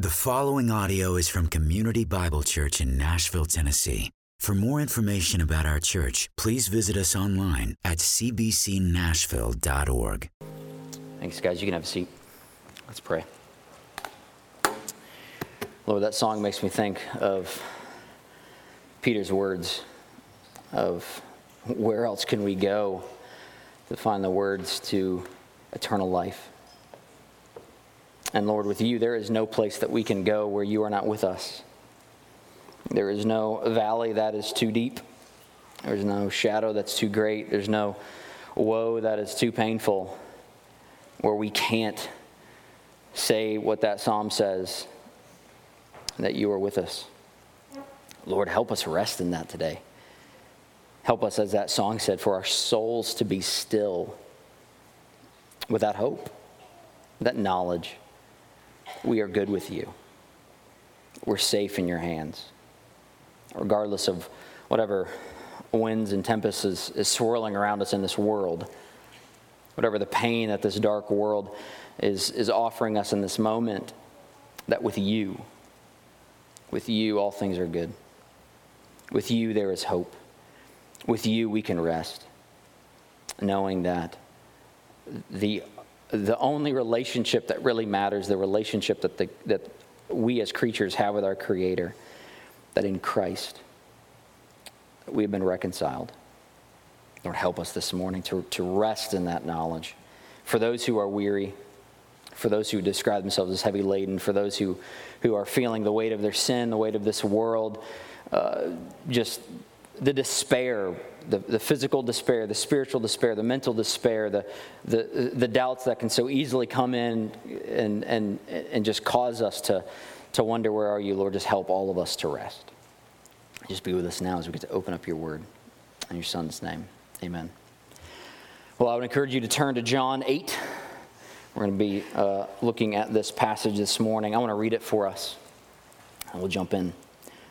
The following audio is from Community Bible Church in Nashville, Tennessee. For more information about our church, please visit us online at cbcnashville.org. Thanks, guys. You can have a seat. Let's pray. Lord, that song makes me think of Peter's words of where else can we go to find the words to eternal life. And Lord, with you, there is no place that we can go where you are not with us. There is no valley that is too deep. There's no shadow that's too great. There's no woe that is too painful where we can't say what that psalm says that you are with us. Lord, help us rest in that today. Help us, as that song said, for our souls to be still with that hope, that knowledge. We are good with you. We're safe in your hands. Regardless of whatever winds and tempests is, is swirling around us in this world, whatever the pain that this dark world is, is offering us in this moment, that with you, with you, all things are good. With you, there is hope. With you, we can rest, knowing that the, the only relationship that really matters, the relationship that, the, that we as creatures have with our Creator, that in Christ we have been reconciled. Lord, help us this morning to, to rest in that knowledge. For those who are weary, for those who describe themselves as heavy laden, for those who, who are feeling the weight of their sin, the weight of this world, uh, just the despair, the, the physical despair, the spiritual despair, the mental despair, the, the, the doubts that can so easily come in and, and, and just cause us to, to wonder, where are you, Lord? Just help all of us to rest. Just be with us now as we get to open up your word. In your son's name, amen. Well, I would encourage you to turn to John 8. We're going to be uh, looking at this passage this morning. I want to read it for us, and we'll jump in.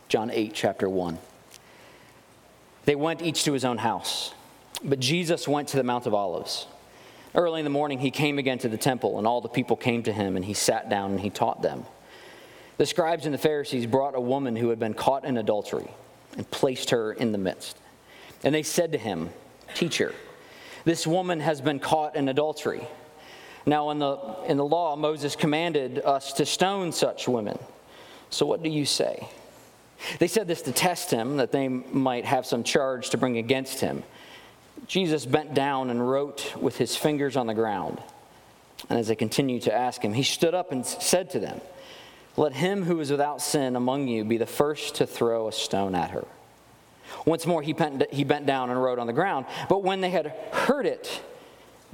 John 8, chapter 1. They went each to his own house, but Jesus went to the Mount of Olives. Early in the morning, he came again to the temple, and all the people came to him, and he sat down and he taught them. The scribes and the Pharisees brought a woman who had been caught in adultery and placed her in the midst. And they said to him, Teacher, this woman has been caught in adultery. Now, in the, in the law, Moses commanded us to stone such women. So, what do you say? They said this to test him, that they might have some charge to bring against him. Jesus bent down and wrote with his fingers on the ground. And as they continued to ask him, he stood up and said to them, Let him who is without sin among you be the first to throw a stone at her. Once more he bent, he bent down and wrote on the ground. But when they had heard it,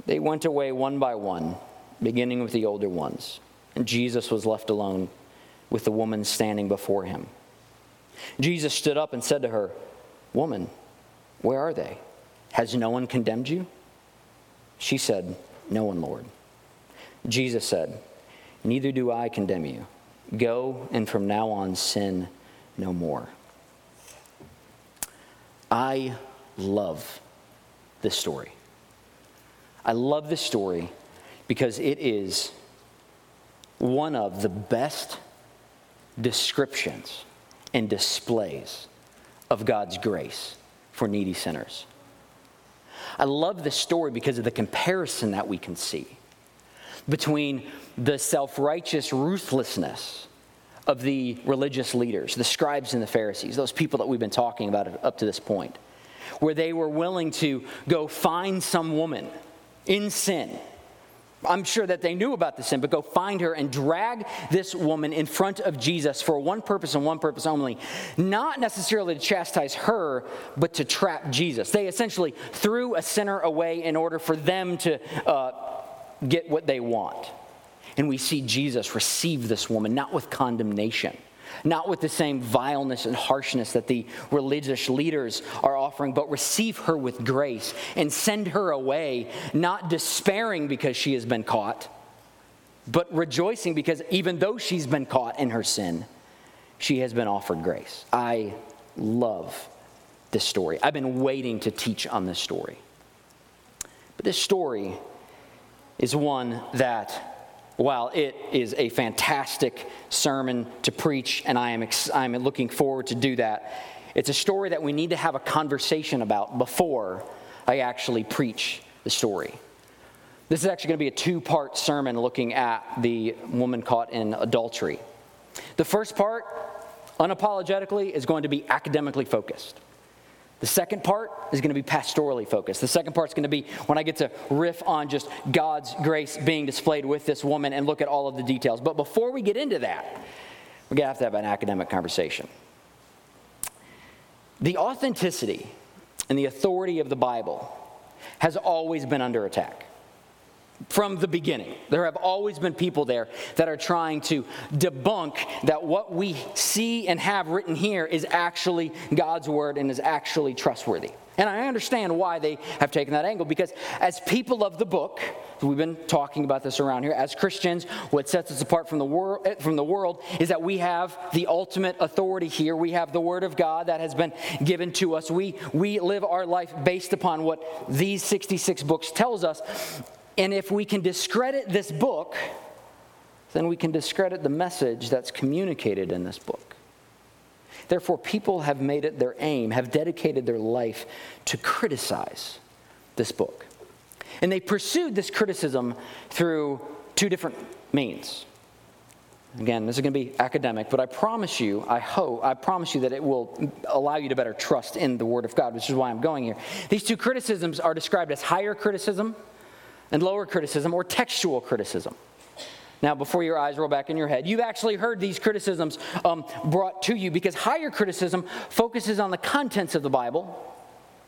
they went away one by one, beginning with the older ones. And Jesus was left alone with the woman standing before him. Jesus stood up and said to her, Woman, where are they? Has no one condemned you? She said, No one, Lord. Jesus said, Neither do I condemn you. Go and from now on sin no more. I love this story. I love this story because it is one of the best descriptions and displays of God's grace for needy sinners. I love this story because of the comparison that we can see between the self righteous ruthlessness of the religious leaders, the scribes and the Pharisees, those people that we've been talking about up to this point, where they were willing to go find some woman in sin I'm sure that they knew about the sin, but go find her and drag this woman in front of Jesus for one purpose and one purpose only. Not necessarily to chastise her, but to trap Jesus. They essentially threw a sinner away in order for them to uh, get what they want. And we see Jesus receive this woman, not with condemnation not with the same vileness and harshness that the religious leaders are offering, but receive her with grace and send her away, not despairing because she has been caught, but rejoicing because even though she's been caught in her sin, she has been offered grace. I love this story. I've been waiting to teach on this story. But this story is one that while it is a fantastic sermon to preach, and I am, ex- I am looking forward to do that, it's a story that we need to have a conversation about before I actually preach the story. This is actually going to be a two part sermon looking at the woman caught in adultery. The first part, unapologetically, is going to be academically focused. The second part is going to be pastorally focused. The second part is going to be when I get to riff on just God's grace being displayed with this woman and look at all of the details. But before we get into that, we're going to have to have an academic conversation. The authenticity and the authority of the Bible has always been under attack from the beginning. There have always been people there that are trying to debunk that what we see and have written here is actually God's word and is actually trustworthy. And I understand why they have taken that angle because, as people of the book, we've been talking about this around here, as Christians, what sets us apart from the, wor- eh, from the world is that we have the ultimate authority here. We have the Word of God that has been given to us. We, we live our life based upon what these 66 books tells us. And if we can discredit this book, then we can discredit the message that's communicated in this book. Therefore, people have made it their aim, have dedicated their life to criticize this book. And they pursued this criticism through two different means. Again, this is going to be academic, but I promise you, I hope, I promise you that it will allow you to better trust in the Word of God, which is why I'm going here. These two criticisms are described as higher criticism and lower criticism or textual criticism. Now, before your eyes roll back in your head, you've actually heard these criticisms um, brought to you because higher criticism focuses on the contents of the Bible.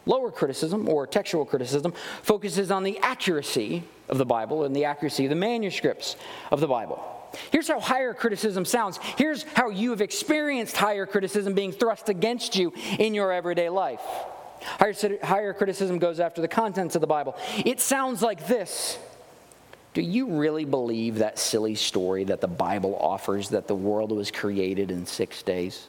Lower criticism, or textual criticism, focuses on the accuracy of the Bible and the accuracy of the manuscripts of the Bible. Here's how higher criticism sounds. Here's how you have experienced higher criticism being thrust against you in your everyday life. Higher, higher criticism goes after the contents of the Bible. It sounds like this Do you really believe that silly story that the Bible offers that the world was created in six days?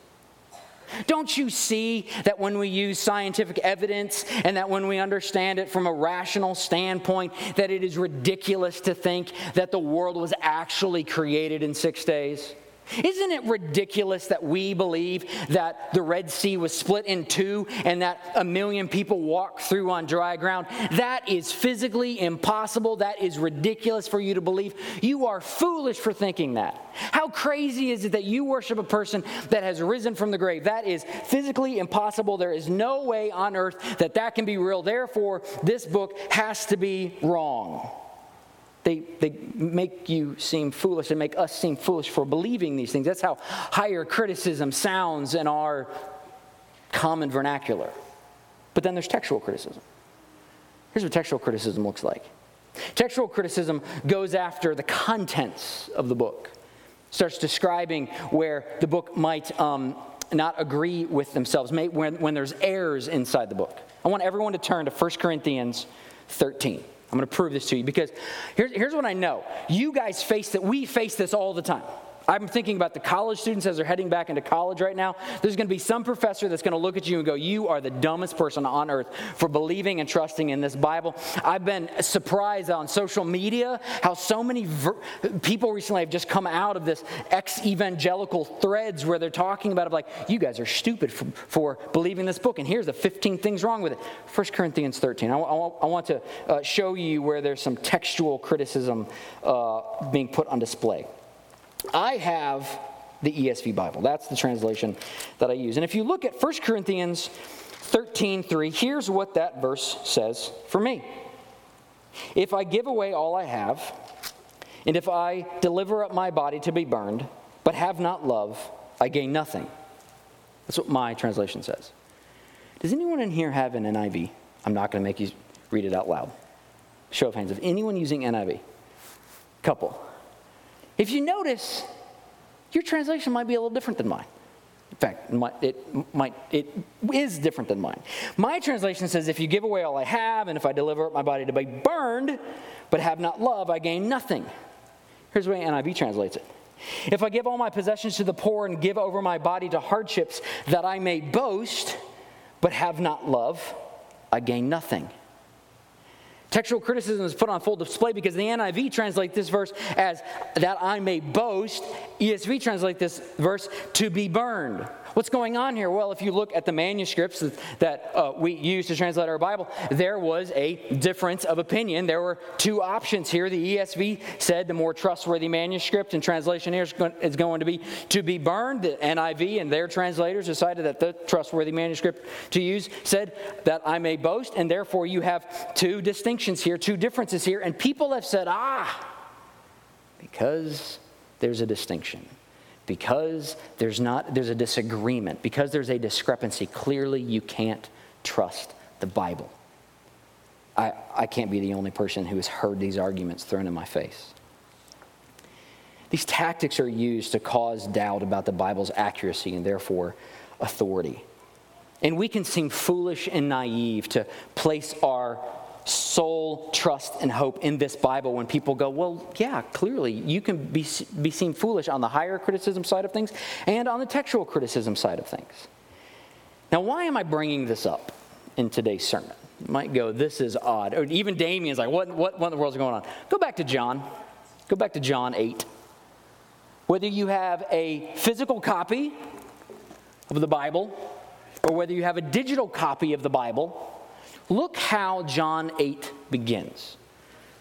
Don't you see that when we use scientific evidence and that when we understand it from a rational standpoint, that it is ridiculous to think that the world was actually created in six days? Isn't it ridiculous that we believe that the Red Sea was split in two and that a million people walked through on dry ground? That is physically impossible. That is ridiculous for you to believe. You are foolish for thinking that. How crazy is it that you worship a person that has risen from the grave? That is physically impossible. There is no way on earth that that can be real. Therefore, this book has to be wrong. They, they make you seem foolish and make us seem foolish for believing these things. That's how higher criticism sounds in our common vernacular. But then there's textual criticism. Here's what textual criticism looks like textual criticism goes after the contents of the book, starts describing where the book might um, not agree with themselves, when, when there's errors inside the book. I want everyone to turn to 1 Corinthians 13. I'm going to prove this to you because here's, here's what I know. You guys face that. we face this all the time. I'm thinking about the college students as they're heading back into college right now. There's going to be some professor that's going to look at you and go, You are the dumbest person on earth for believing and trusting in this Bible. I've been surprised on social media how so many ver- people recently have just come out of this ex evangelical threads where they're talking about it like, You guys are stupid for, for, believing this book. And here's the 15 things wrong with it 1 Corinthians 13. I, want to uh, show you where there's some textual criticism uh, being put on display. I have the ESV Bible. That's the translation that I use. And if you look at 1 Corinthians 13 3, here's what that verse says for me. If I give away all I have, and if I deliver up my body to be burned, but have not love, I gain nothing. That's what my translation says. Does anyone in here have an NIV? I'm not going to make you read it out loud. Show of hands. If anyone using NIV? Couple. If you notice, your translation might be a little different than mine. In fact, it, might, it is different than mine. My translation says, If you give away all I have, and if I deliver up my body to be burned, but have not love, I gain nothing. Here's the way NIV translates it If I give all my possessions to the poor and give over my body to hardships that I may boast, but have not love, I gain nothing. Textual criticism is put on full display because the NIV translates this verse as that I may boast. ESV translates this verse to be burned. What's going on here? Well, if you look at the manuscripts that uh, we use to translate our Bible, there was a difference of opinion. There were two options here. The ESV said the more trustworthy manuscript and translation here is going to be to be burned. The NIV and their translators decided that the trustworthy manuscript to use said that I may boast, and therefore you have two distinctions here, two differences here. And people have said, ah, because there's a distinction because there's not there's a disagreement because there's a discrepancy clearly you can't trust the bible. I, I can't be the only person who has heard these arguments thrown in my face. These tactics are used to cause doubt about the bible's accuracy and therefore authority. And we can seem foolish and naive to place our sole trust and hope in this Bible when people go, well, yeah, clearly you can be, be seen foolish on the higher criticism side of things and on the textual criticism side of things. Now, why am I bringing this up in today's sermon? You might go, this is odd. Or even Damien's like, what, what, what in the world's going on? Go back to John. Go back to John 8. Whether you have a physical copy of the Bible or whether you have a digital copy of the Bible, Look how John 8 begins.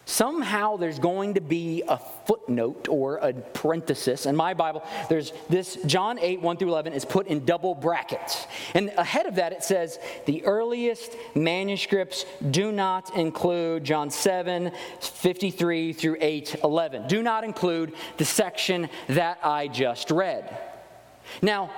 Somehow there's going to be a footnote or a parenthesis. In my Bible, there's this John 8, 1 through 11 is put in double brackets. And ahead of that, it says the earliest manuscripts do not include John 7, 53 through 8, 11. Do not include the section that I just read. Now,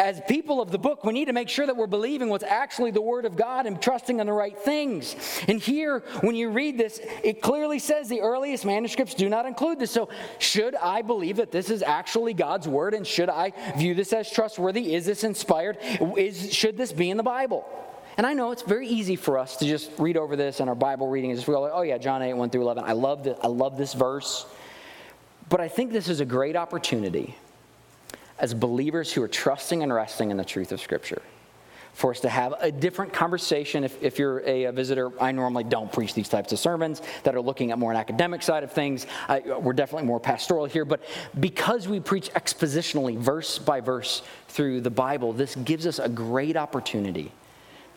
as people of the book, we need to make sure that we're believing what's actually the Word of God and trusting in the right things. And here, when you read this, it clearly says the earliest manuscripts do not include this. So, should I believe that this is actually God's Word and should I view this as trustworthy? Is this inspired? Is, should this be in the Bible? And I know it's very easy for us to just read over this in our Bible reading and just go, oh, yeah, John 8, 1 through 11. I love, the, I love this verse. But I think this is a great opportunity as believers who are trusting and resting in the truth of Scripture. For us to have a different conversation. If, if you're a, visitor, I normally don't preach these types of sermons that are looking at more an academic side of things. I, we're definitely more pastoral here. But because we preach expositionally, verse by verse through the Bible, this gives us a great opportunity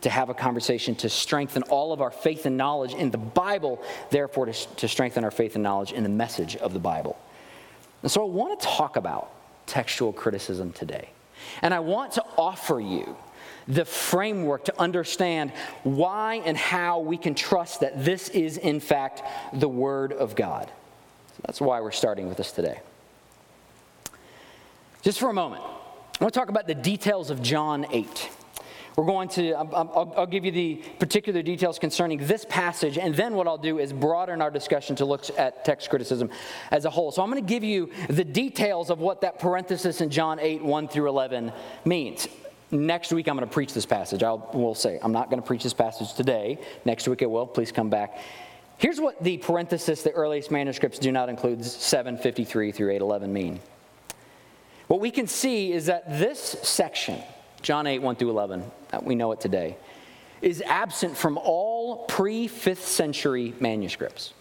to have a conversation to strengthen all of our faith and knowledge in the Bible, therefore, to, to strengthen our faith and knowledge in the message of the Bible. And so I want to talk about textual criticism today. And I want to offer you the framework to understand why and how we can trust that this is, in fact, the Word of God. So that's why we're starting with this today. Just for a moment, I want to talk about the details of John 8. We're going to, I'll, I'll, give you the particular details concerning this passage, and then what I'll do is broaden our discussion to look at text criticism as a whole. So I'm going to give you the details of what that parenthesis in John 8, 1 through 11 means. Next week, I'm going to preach this passage. I will say, I'm not going to preach this passage today. Next week, it will. Please come back. Here's what the parenthesis, the earliest manuscripts do not include 753 through 811 mean. What we can see is that this section, John 8, 1 through 11, we know it today, is absent from all pre 5th century manuscripts.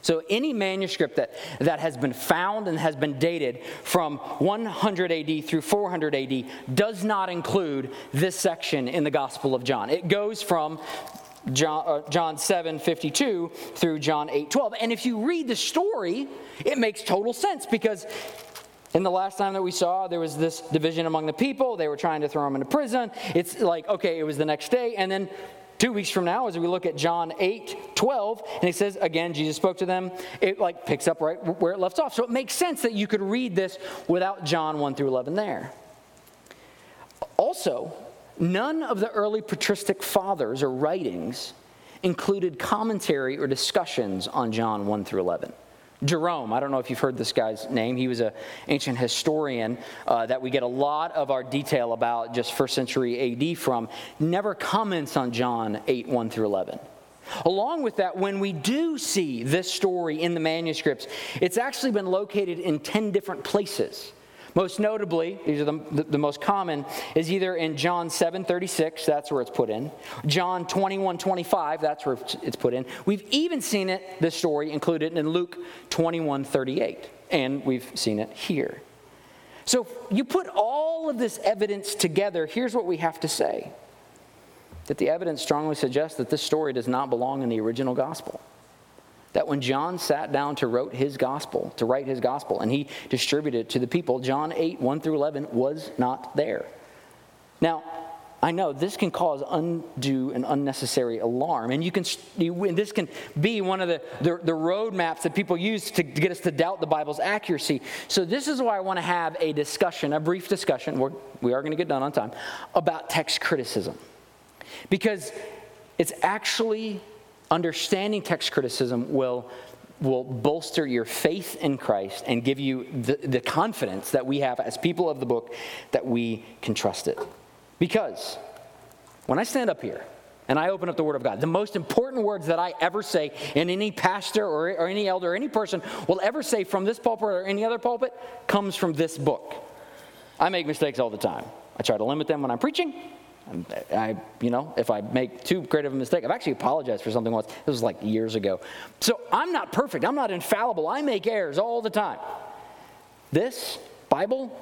So, any manuscript that, that has been found and has been dated from 100 AD through 400 AD does not include this section in the Gospel of John. It goes from John, uh, John 7 52 through John 8 12. And if you read the story, it makes total sense because and the last time that we saw, there was this division among the people. They were trying to throw him into prison. It's like, okay, it was the next day. And then two weeks from now, as we look at John 8, 12, and he says, again, Jesus spoke to them, it like picks up right where it left off. So it makes sense that you could read this without John 1 through 11 there. Also, none of the early patristic fathers or writings included commentary or discussions on John 1 through 11. Jerome, I don't know if you've heard this guy's name. He was an ancient historian uh, that we get a lot of our detail about just first century AD from. Never comments on John 8 1 through 11. Along with that, when we do see this story in the manuscripts, it's actually been located in 10 different places. Most notably, these are the, the, the, most common, is either in John 7 36, that's where it's put in. John 21 25, that's where it's put in. We've even seen it, this story, included in Luke 21 38, and we've seen it here. So you put all of this evidence together, here's what we have to say that the evidence strongly suggests that this story does not belong in the original gospel that when John sat down to write his gospel, to write his gospel, and he distributed it to the people, John 8, 1 through 11 was not there. Now, I know this can cause undue and unnecessary alarm, and you can, you, and this can be one of the, the, the roadmaps that people use to, to get us to doubt the Bible's accuracy. So, this is why I want to have a discussion, a brief discussion, we're, we are going to get done on time, about text criticism. Because it's actually understanding text criticism will, will bolster your faith in Christ and give you the, the confidence that we have as people of the book that we can trust it. Because when I stand up here, and I open up the Word of God. The most important words that I ever say, and any pastor or, or, any elder or any person will ever say from this pulpit or any other pulpit, comes from this book. I make mistakes all the time. I try to limit them when I'm preaching. I, you know, if I make too great of a mistake, I've actually apologized for something once. This was like years ago. So I'm not perfect. I'm not infallible. I make errors all the time. This Bible,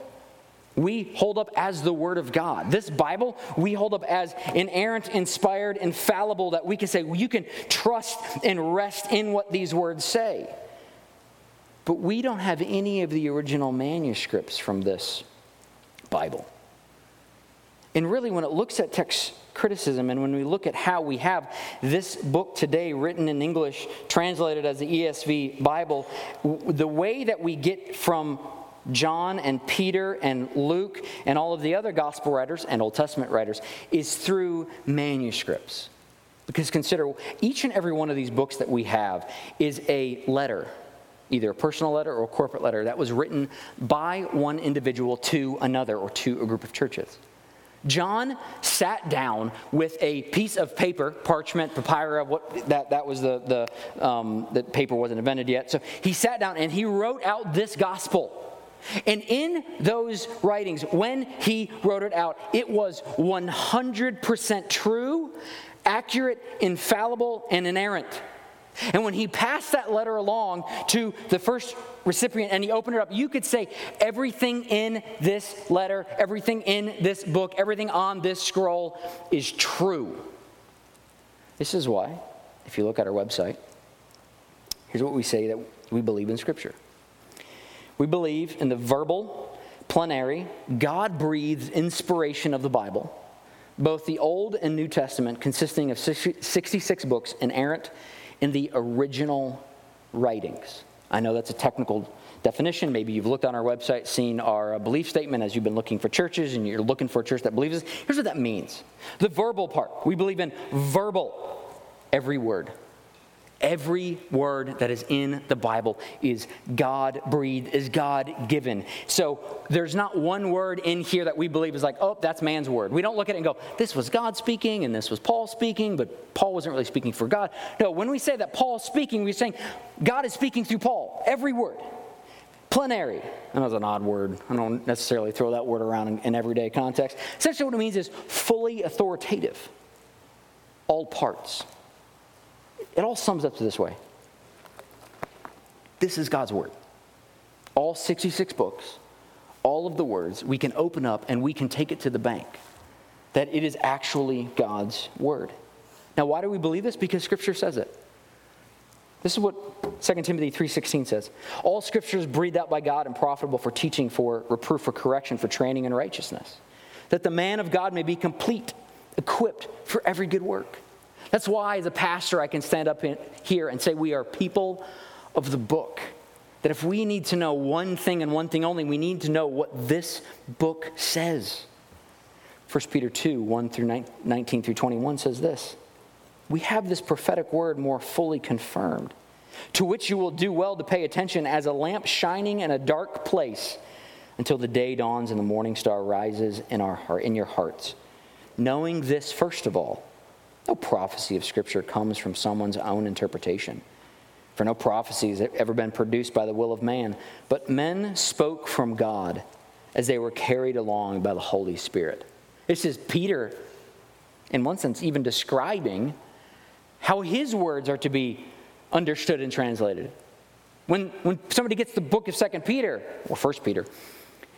we hold up as the Word of God. This Bible, we hold up as inerrant, inspired, infallible, that we can say, well, you can trust and rest in what these words say. But we don't have any of the original manuscripts from this Bible. And really, when it looks at text criticism and when we look at how we have this book today written in English, translated as the ESV Bible, the way that we get from John and Peter and Luke and all of the other gospel writers and Old Testament writers is through manuscripts. Because consider each and every one of these books that we have is a letter, either a personal letter or a corporate letter that was written by one individual to another or to a group of churches. John sat down with a piece of paper, parchment, papyrus, what, that, that was the, the, um, the paper wasn't invented yet. So he sat down and he wrote out this gospel. And in those writings, when he wrote it out, it was 100% true, accurate, infallible, and inerrant. And when he passed that letter along to the first recipient and he opened it up, you could say everything in this letter, everything in this book, everything on this scroll is true. This is why, if you look at our website, here's what we say that we believe in Scripture. We believe in the verbal, plenary, God breathed inspiration of the Bible, both the Old and New Testament, consisting of 66 books, inerrant in the original writings. I know that's a technical definition. Maybe you've looked on our website, seen our uh, belief statement as you've been looking for churches and you're looking for a church that believes this. Here's what that means the verbal part. We believe in verbal, every word. Every word that is in the Bible is God breathed, is God given. So there's not one word in here that we believe is like, oh, that's man's word. We don't look at it and go, this was God speaking and this was Paul speaking, but Paul wasn't really speaking for God. No, when we say that Paul's speaking, we're saying God is speaking through Paul. Every word. Plenary. Know it's an odd word. I don't necessarily throw that word around in, in everyday context. Essentially, what it means is fully authoritative. All parts. It all sums up to this way this is God's Word. All 66 books, all of the words, we can open up and we can take it to the bank that it is actually God's Word. Now, why do we believe this? Because Scripture says it. This is what 2 Timothy 3:16 says. All scripture is breathed out by God and profitable for teaching, for reproof, for correction, for training in righteousness, that the man of God may be complete, equipped for every good work. That's why, as a pastor, I can stand up here and say we are people of the book. That if we need to know one thing and one thing only, we need to know what this book says. 1 Peter 2 1 through 19 through 21 says this We have this prophetic word more fully confirmed, to which you will do well to pay attention as a lamp shining in a dark place until the day dawns and the morning star rises in, our heart, in your hearts. Knowing this, first of all, no prophecy of Scripture comes from someone's own interpretation. For no prophecy has ever been produced by the will of man, but men spoke from God as they were carried along by the Holy Spirit. This is Peter, in one sense, even describing how his words are to be understood and translated. When, when somebody gets the book of Second Peter, or First Peter,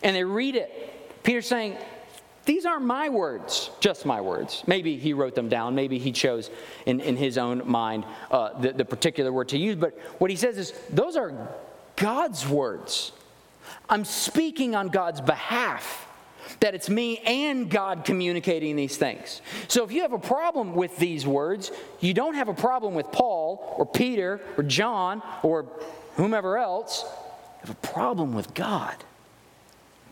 and they read it, Peter's saying, these aren't my words, just my words. Maybe he wrote them down. Maybe he chose in, in his own mind uh, the, the particular word to use. But what he says is, those are God's words. I'm speaking on God's behalf. That it's me and God communicating these things. So if you have a problem with these words, you don't have a problem with Paul or Peter or John or whomever else. You have a problem with God.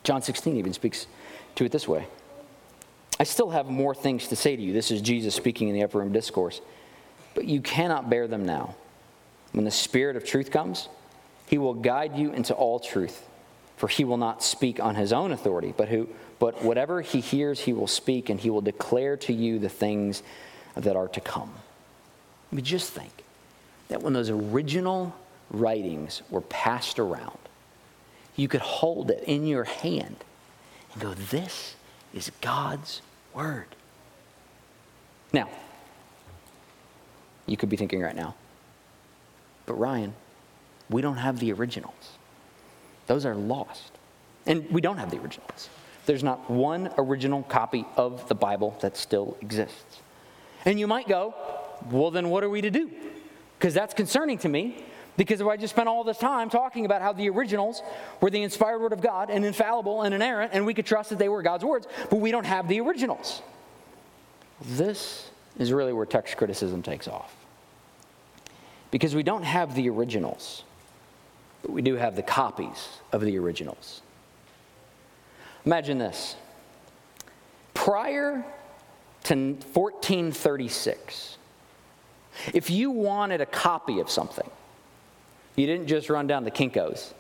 John 16 even speaks to it this way I still have more things to say to you. This is Jesus speaking in the upper room discourse. But you cannot bear them now. When the Spirit of truth comes, he will guide you into all truth. For he will not speak on his own authority, but, who, but whatever he hears, he will speak, and he will declare to you the things that are to come. I mean, just think that when those original writings were passed around, you could hold it in your hand and go, This is God's word. Now, you could be thinking right now, but Ryan, we don't have the originals. Those are lost. And we don't have the originals. There's not one original copy of the Bible that still exists. And you might go, well, then what are we to do? Because that's concerning to me because if I just spent all this time talking about how the originals were the inspired word of God and infallible and inerrant, and we could trust that they were God's words, but we don't have the originals. This is really where text criticism takes off. Because we don't have the originals, but we do have the copies of the originals. Imagine this. Prior to 1436, if you wanted a copy of something, you didn't just run down the Kinko's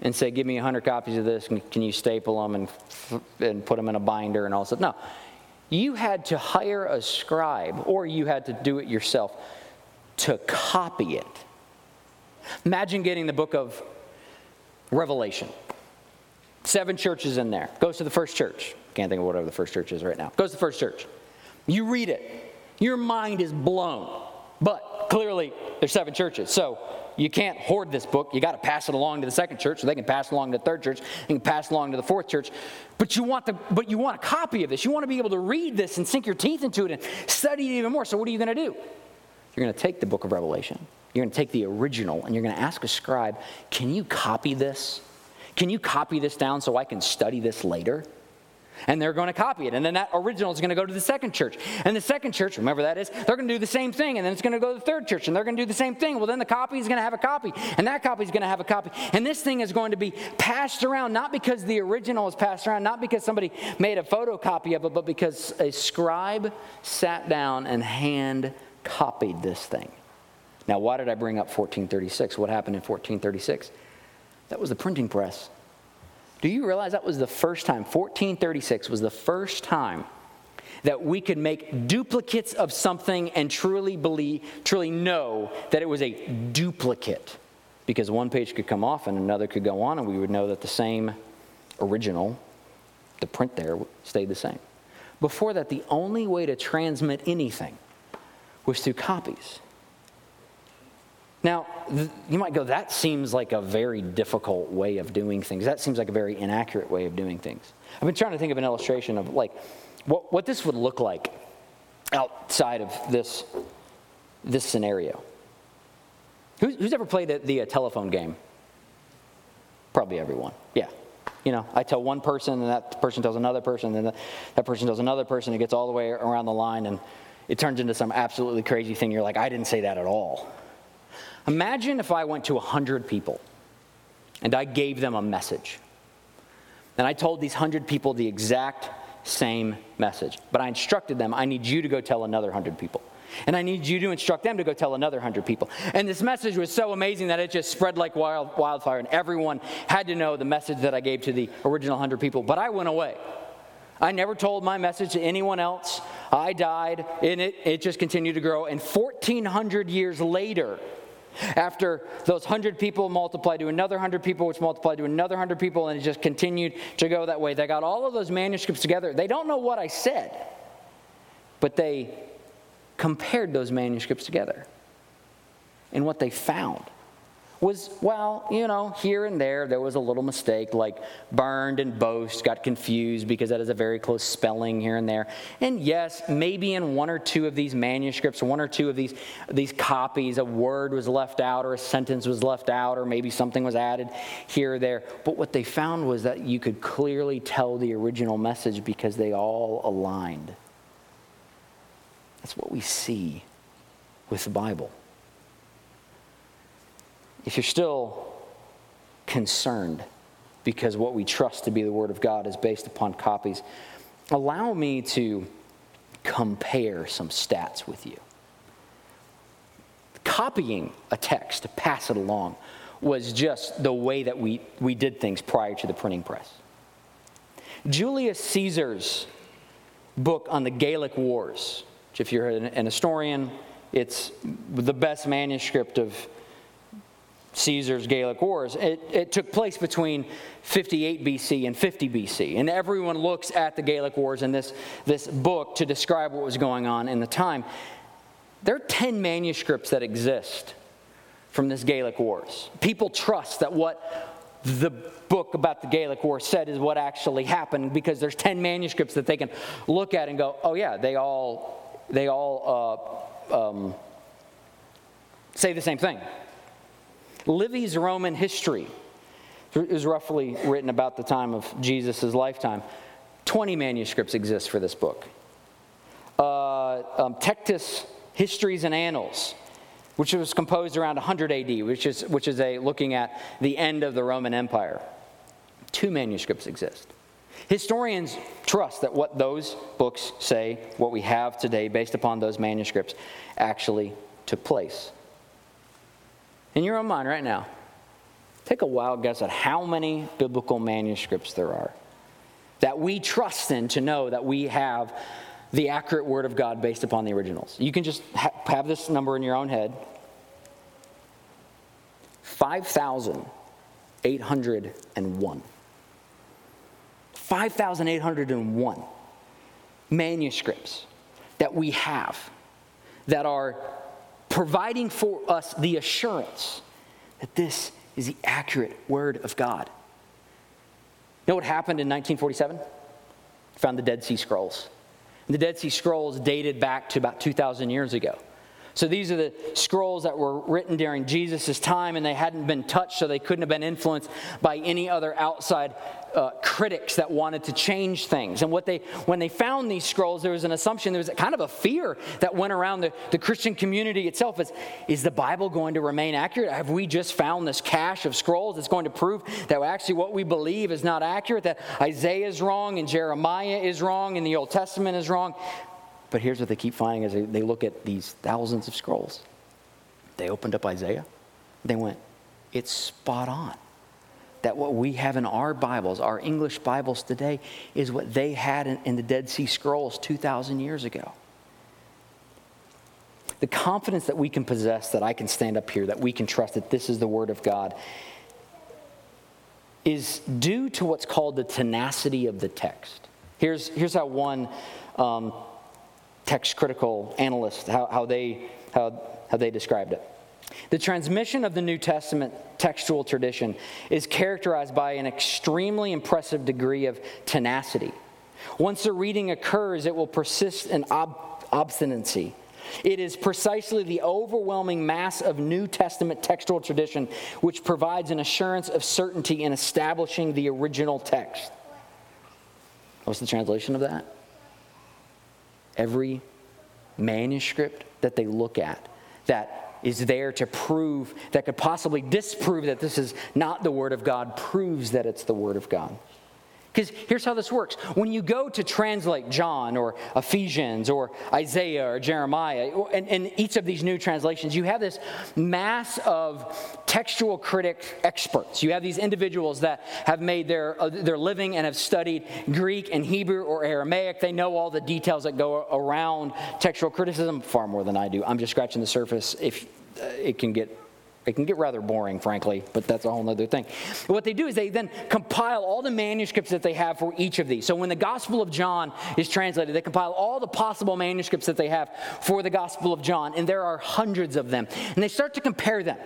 and say, Give me 100 copies of this, can you staple them and, and put them in a binder and all that. No. You had to hire a scribe, or you had to do it yourself to copy it. Imagine getting the book of Revelation. Seven churches in there. Goes to the first church. Can't think of whatever the first church is right now. Goes to the first church. You read it. Your mind is blown. But clearly, there's seven churches. So you can't hoard this book. You got to pass it along to the second church so they can pass it along to the third church and can pass it along to the fourth church. But you want the but you want a copy of this. You want to be able to read this and sink your teeth into it and study it even more. So what are you going to do? You're going to take the book of Revelation. You're going to take the original and you're going to ask a scribe, "Can you copy this? Can you copy this down so I can study this later?" And they're going to copy it. And then that original is going to go to the second church. And the second church, remember that is, they're going to do the same thing. And then it's going to go to the third church, and they're going to do the same thing. Well, then the copy is going to have a copy, and that copy is going to have a copy. And this thing is going to be passed around, not because the original is passed around, not because somebody made a photocopy of it, but because a scribe sat down and hand copied this thing. Now, why did I bring up 1436? What happened in 1436? That was the printing press. Do you realize that was the first time, 1436 was the first time that we could make duplicates of something and truly believe, truly know that it was a duplicate? Because one page could come off and another could go on, and we would know that the same original, the print there, stayed the same. Before that, the only way to transmit anything was through copies. Now, you might go, that seems like a very difficult way of doing things. That seems like a very inaccurate way of doing things. I've been trying to think of an illustration of like what, what this would look like outside of this, this scenario. Who's, who's ever played the, the uh, telephone game? Probably everyone. Yeah. You know, I tell one person, and that person tells another person, and then that person tells another person. It gets all the way around the line, and it turns into some absolutely crazy thing. You're like, I didn't say that at all. Imagine if I went to 100 people and I gave them a message. And I told these 100 people the exact same message. But I instructed them, I need you to go tell another 100 people. And I need you to instruct them to go tell another 100 people. And this message was so amazing that it just spread like wild, wildfire, and everyone had to know the message that I gave to the original 100 people. But I went away. I never told my message to anyone else. I died, and it, it just continued to grow. And 1,400 years later, After those 100 people multiplied to another 100 people, which multiplied to another 100 people, and it just continued to go that way. They got all of those manuscripts together. They don't know what I said, but they compared those manuscripts together. And what they found was, well, you know, here and there, there was a little mistake, like burned and boast got confused because that is a very close spelling here and there. And yes, maybe in one or two of these manuscripts, one or two of these, these copies, a word was left out or a sentence was left out or maybe something was added here or there. But what they found was that you could clearly tell the original message because they all aligned. That's what we see with the Bible if you're still concerned because what we trust to be the Word of God is based upon copies, allow me to compare some stats with you. Copying a text to pass it along was just the way that we, we did things prior to the printing press. Julius Caesar's book on the Gallic Wars, if you're an, an historian, it's the best manuscript of Caesar's Gallic Wars. It, it, took place between 58 BC and 50 BC. And everyone looks at the Gallic Wars in this, this book to describe what was going on in the time. There are 10 manuscripts that exist from this Gallic Wars. People trust that what the book about the Gallic War said is what actually happened because there's 10 manuscripts that they can look at and go, oh, yeah, they all, they all uh, um, say the same thing. Livy's Roman history is roughly written about the time of Jesus' lifetime. 20 manuscripts exist for this book. Uh, um, Tacitus Histories and Annals, which was composed around 100 AD, which is, which is a looking at the end of the Roman Empire. Two manuscripts exist. Historians trust that what those books say, what we have today based upon those manuscripts, actually took place in your own mind right now, take a wild guess at how many biblical manuscripts there are that we trust in to know that we have the accurate word of God based upon the originals. You can just ha- have this number in your own head 5,801. 5,801 manuscripts that we have that are providing for us the assurance that this is the accurate Word of God. You know what happened in 1947? Found the Dead Sea Scrolls. And the Dead Sea Scrolls dated back to about 2,000 years ago. So these are the scrolls that were written during Jesus' time, and they hadn't been touched, so they couldn't have been influenced by any other outside uh, critics that wanted to change things. And what they, when they found these scrolls, there was an assumption, there was kind of a fear that went around the, the Christian community itself. Is, is the Bible going to remain accurate? Have we just found this cache of scrolls that's going to prove that actually what we believe is not accurate, that Isaiah is wrong and Jeremiah is wrong and the Old Testament is wrong? But here's what they keep finding as they, look at these thousands of scrolls. They opened up Isaiah. They went, it's spot on that what we have in our Bibles, our English Bibles today, is what they had in, in the Dead Sea Scrolls 2,000 years ago. The confidence that we can possess, that I can stand up here, that we can trust that this is the Word of God, is due to what's called the tenacity of the text. Here's, here's how one um, text critical analyst, how, how, they, how, how they described it. The transmission of the New Testament textual tradition is characterized by an extremely impressive degree of tenacity. Once a reading occurs, it will persist in ob- obstinacy. It is precisely the overwhelming mass of New Testament textual tradition which provides an assurance of certainty in establishing the original text. What's the translation of that? Every manuscript that they look at that is there to prove, that could possibly disprove that this is not the Word of God, proves that it's the Word of God. Because here's how this works when you go to translate John or Ephesians or Isaiah or Jeremiah, and, and each of these new translations, you have this mass of textual critic experts. You have these individuals that have made their, uh, their living and have studied Greek and Hebrew or Aramaic. They know all the details that go around textual criticism far more than I do. I'm just scratching the surface if uh, it can get It can get rather boring, frankly, but that's a whole other thing. What they do is they then compile all the manuscripts that they have for each of these. So when the Gospel of John is translated, they compile all the possible manuscripts that they have for the Gospel of John, and there are hundreds of them. And they start to compare them.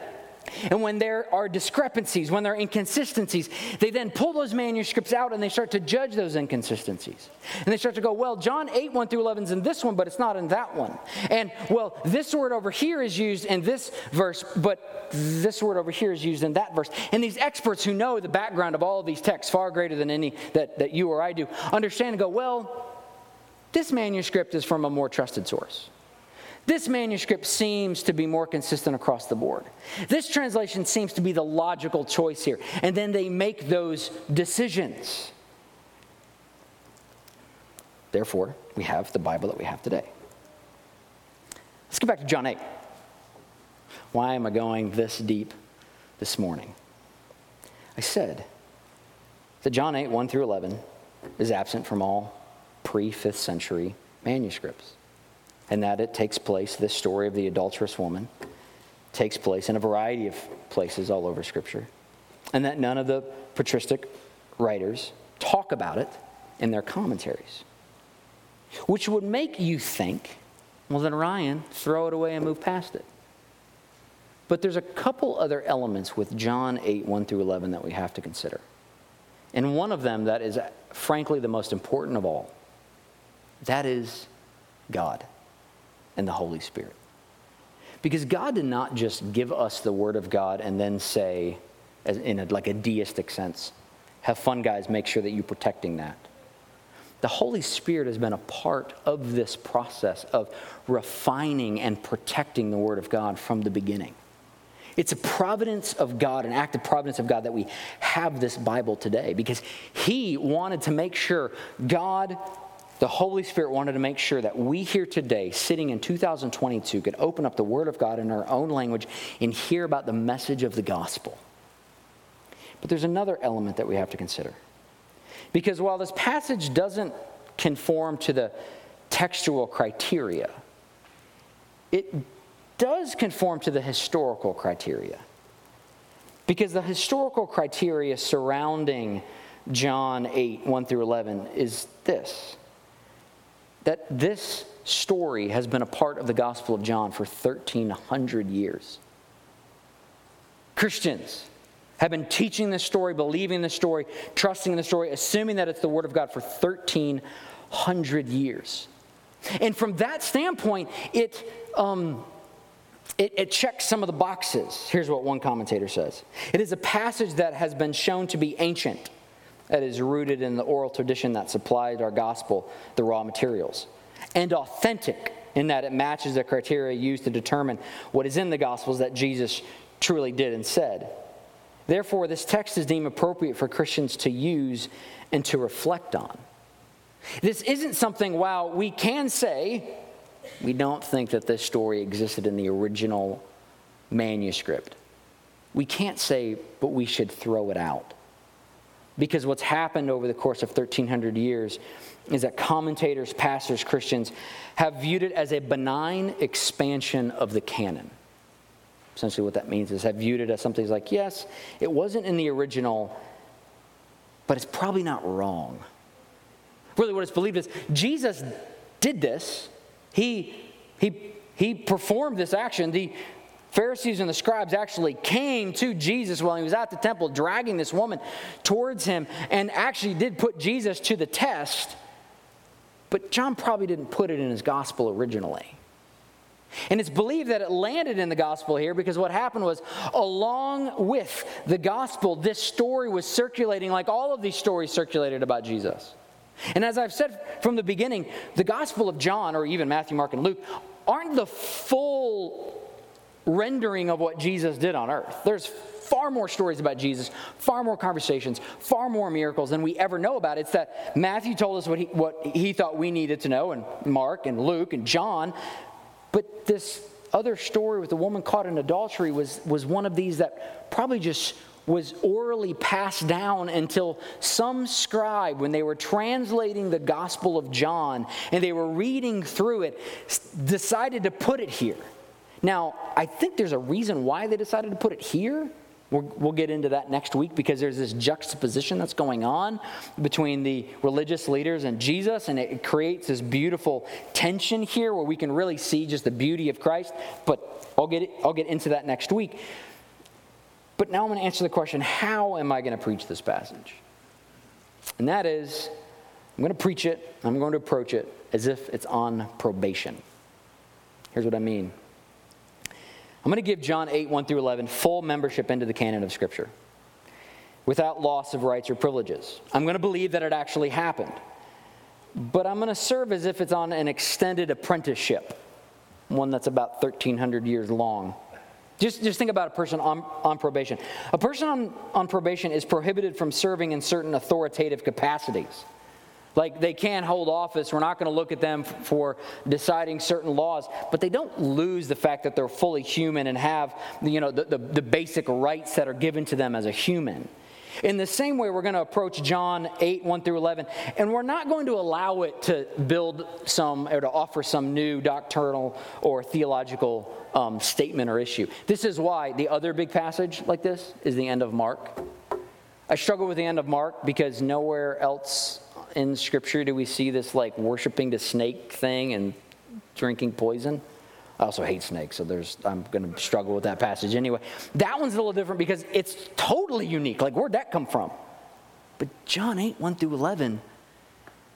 And when there are discrepancies, when there are inconsistencies, they then pull those manuscripts out and they start to judge those inconsistencies. And they start to go, well, John 8, 1 through 11 is in this one, but it's not in that one. And, well, this word over here is used in this verse, but this word over here is used in that verse. And these experts who know the background of all of these texts far greater than any that, that you or I do understand and go, well, this manuscript is from a more trusted source. This manuscript seems to be more consistent across the board. This translation seems to be the logical choice here. And then they make those decisions. Therefore, we have the Bible that we have today. Let's get back to John 8. Why am I going this deep this morning? I said that John 8, 1 through 11, is absent from all pre 5th century manuscripts and that it takes place, this story of the adulterous woman takes place in a variety of places all over Scripture, and that none of the patristic writers talk about it in their commentaries, which would make you think, well, then Ryan, throw it away and move past it. But there's a couple other elements with John 8, 1 through 11 that we have to consider. And one of them that is, frankly, the most important of all that is God and the Holy Spirit. Because God did not just give us the Word of God and then say, in a, like a deistic sense, have fun, guys, make sure that you're protecting that. The Holy Spirit has been a part of this process of refining and protecting the Word of God from the beginning. It's a providence of God, an act of providence of God that we have this Bible today because He wanted to make sure God the Holy Spirit wanted to make sure that we here today, sitting in 2022, could open up the Word of God in our own language and hear about the message of the gospel. But there's another element that we have to consider. Because while this passage doesn't conform to the textual criteria, it does conform to the historical criteria. Because the historical criteria surrounding John 8, 1 through 11 is this that this story has been a part of the Gospel of John for 1,300 years. Christians have been teaching this story, believing this story, trusting in the story, assuming that it's the Word of God for 1,300 years. And from that standpoint, it, um, it, it, checks some of the boxes. Here's what one commentator says It is a passage that has been shown to be ancient that is rooted in the oral tradition that supplied our gospel the raw materials, and authentic in that it matches the criteria used to determine what is in the gospels that Jesus truly did and said. Therefore, this text is deemed appropriate for Christians to use and to reflect on. This isn't something, wow, we can say we don't think that this story existed in the original manuscript. We can't say, but we should throw it out. Because what's happened over the course of 1,300 years is that commentators, pastors, Christians have viewed it as a benign expansion of the canon. Essentially, what that means is have viewed it as something like, yes, it wasn't in the original, but it's probably not wrong. Really, what it's believed is Jesus did this. He, he, he performed this action. The, Pharisees and the scribes actually came to Jesus while he was at the temple, dragging this woman towards him, and actually did put Jesus to the test. But John probably didn't put it in his gospel originally. And it's believed that it landed in the gospel here because what happened was, along with the gospel, this story was circulating like all of these stories circulated about Jesus. And as I've said from the beginning, the gospel of John, or even Matthew, Mark, and Luke, aren't the full rendering of what Jesus did on earth. There's far more stories about Jesus, far more conversations, far more miracles than we ever know about. It's that Matthew told us what he, what he thought we needed to know, and Mark and Luke and John. But this other story with the woman caught in adultery was, was one of these that probably just was orally passed down until some scribe, when they were translating the Gospel of John and they were reading through it, decided to put it here. Now, I think there's a reason why they decided to put it here. We'll, we'll, get into that next week because there's this juxtaposition that's going on between the religious leaders and Jesus, and it creates this beautiful tension here where we can really see just the beauty of Christ. But I'll get, I'll get into that next week. But now I'm going to answer the question how am I going to preach this passage? And that is, I'm going to preach it, I'm going to approach it as if it's on probation. Here's what I mean I'm going to give John 8, 1 through 11, full membership into the canon of Scripture without loss of rights or privileges. I'm going to believe that it actually happened. But I'm going to serve as if it's on an extended apprenticeship, one that's about 1,300 years long. Just, just think about a person on, on probation. A person on, on probation is prohibited from serving in certain authoritative capacities. Like they can hold office. We're not going to look at them for deciding certain laws, but they don't lose the fact that they're fully human and have you know, the, the, the basic rights that are given to them as a human. In the same way, we're going to approach John 8, 1 through 11, and we're not going to allow it to build some or to offer some new doctrinal or theological um, statement or issue. This is why the other big passage like this is the end of Mark. I struggle with the end of Mark because nowhere else in Scripture do we see this like worshiping the snake thing and drinking poison? I also hate snakes, so there's I'm going to struggle with that passage anyway. That one's a little different because it's totally unique. Like where'd that come from? But John 8, 1 through 11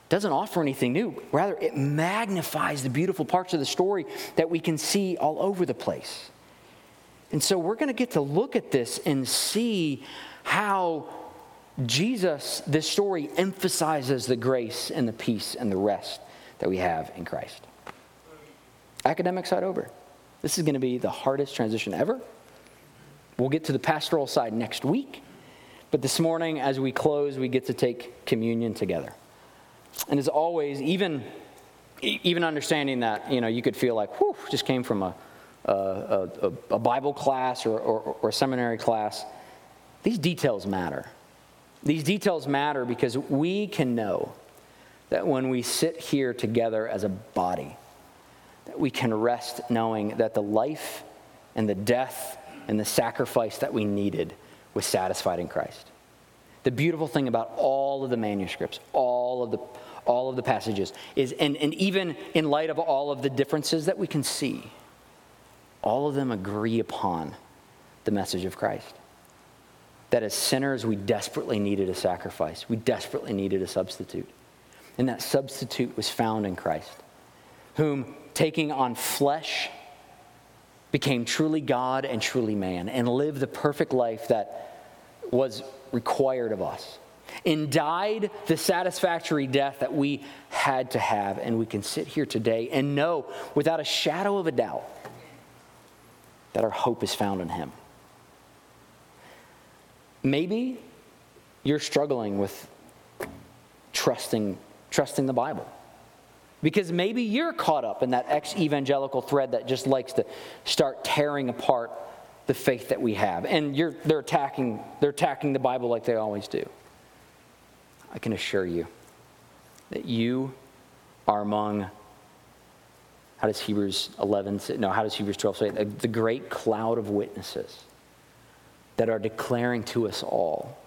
doesn't offer anything new. Rather, it magnifies the beautiful parts of the story that we can see all over the place. And so we're going to get to look at this and see how Jesus, this story emphasizes the grace and the peace and the rest that we have in Christ. Academic side over. This is going to be the hardest transition ever. We'll get to the pastoral side next week. But this morning, as we close, we get to take communion together. And as always, even, even understanding that, you know, you could feel like, whew, just came from a, a, a, a Bible class or, or, or a seminary class. These details matter. These details matter because we can know that when we sit here together as a body, that we can rest knowing that the life and the death and the sacrifice that we needed was satisfied in Christ. The beautiful thing about all of the manuscripts, all of the all of the passages is and, and even in light of all of the differences that we can see, all of them agree upon the message of Christ that as sinners, we desperately needed a sacrifice. We desperately needed a substitute. And that substitute was found in Christ, whom, taking on flesh, became truly God and truly man, and lived the perfect life that was required of us, and died the satisfactory death that we had to have. And we can sit here today and know without a shadow of a doubt that our hope is found in Him. Maybe you're struggling with trusting, trusting the Bible. Because maybe you're caught up in that ex evangelical thread that just likes to start tearing apart the faith that we have. And they're, attacking, they're attacking the Bible like they always do. I can assure you that you are among, how does Hebrews 11 say? No, how does Hebrews 12 say? The great cloud of witnesses that are declaring to us all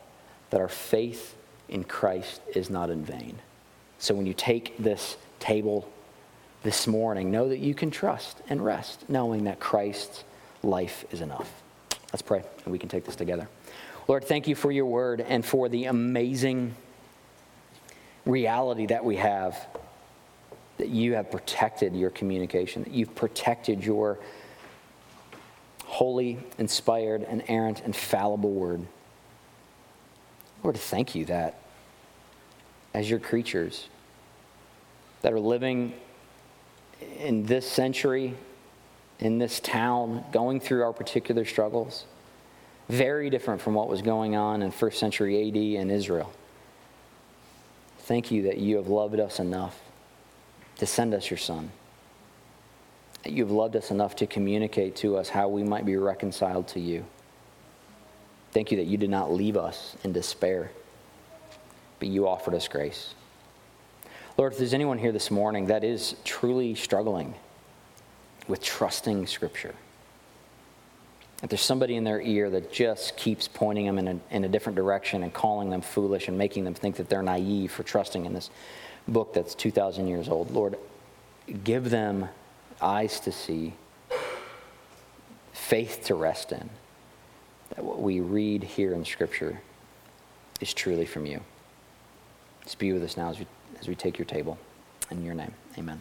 that our faith in Christ is not in vain. So when you take this table this morning, know that you can trust and rest knowing that Christ's life is enough. Let's pray and we can take this together. Lord, thank you for your word and for the amazing reality that we have that you have protected your communication, that you've protected your holy, inspired, inerrant, infallible word. Lord, thank you that as your creatures that are living in this century, in this town, going through our particular struggles, very different from what was going on in first century AD in Israel. Thank you that you have loved us enough to send us your son you've loved us enough to communicate to us how we might be reconciled to you. Thank you that you did not leave us in despair, but you offered us grace. Lord, if there's anyone here this morning that is truly struggling with trusting Scripture, If there's somebody in their ear that just keeps pointing them in a, in a different direction and calling them foolish and making them think that they're naive for trusting in this book that's 2,000 years old, Lord, give them eyes to see, faith to rest in, that what we read here in Scripture is truly from you. Just be with us now as we, as we take your table. In your name, amen.